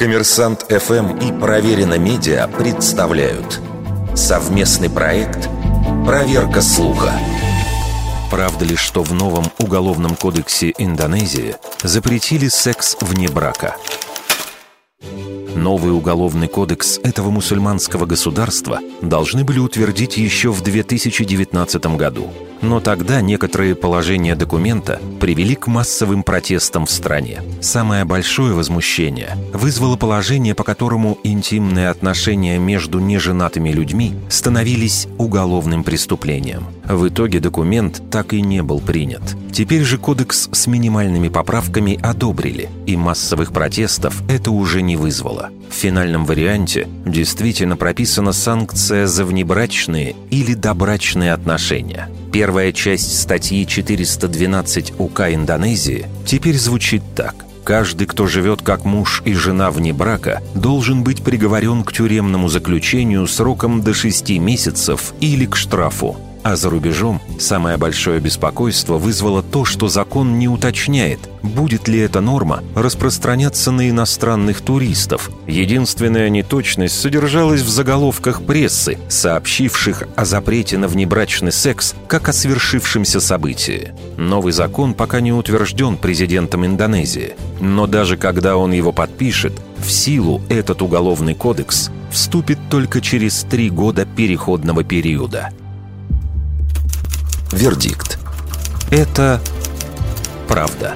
Коммерсант ФМ и Проверено Медиа представляют совместный проект «Проверка слуха». Правда ли, что в новом уголовном кодексе Индонезии запретили секс вне брака? Новый уголовный кодекс этого мусульманского государства должны были утвердить еще в 2019 году – но тогда некоторые положения документа привели к массовым протестам в стране. Самое большое возмущение вызвало положение, по которому интимные отношения между неженатыми людьми становились уголовным преступлением. В итоге документ так и не был принят. Теперь же кодекс с минимальными поправками одобрили, и массовых протестов это уже не вызвало. В финальном варианте действительно прописана санкция за внебрачные или добрачные отношения – Первая часть статьи 412 УК Индонезии теперь звучит так. Каждый, кто живет как муж и жена вне брака, должен быть приговорен к тюремному заключению сроком до 6 месяцев или к штрафу. А за рубежом самое большое беспокойство вызвало то, что закон не уточняет, будет ли эта норма распространяться на иностранных туристов. Единственная неточность содержалась в заголовках прессы, сообщивших о запрете на внебрачный секс как о свершившемся событии. Новый закон пока не утвержден президентом Индонезии, но даже когда он его подпишет, в силу этот уголовный кодекс вступит только через три года переходного периода – Вердикт. Это правда.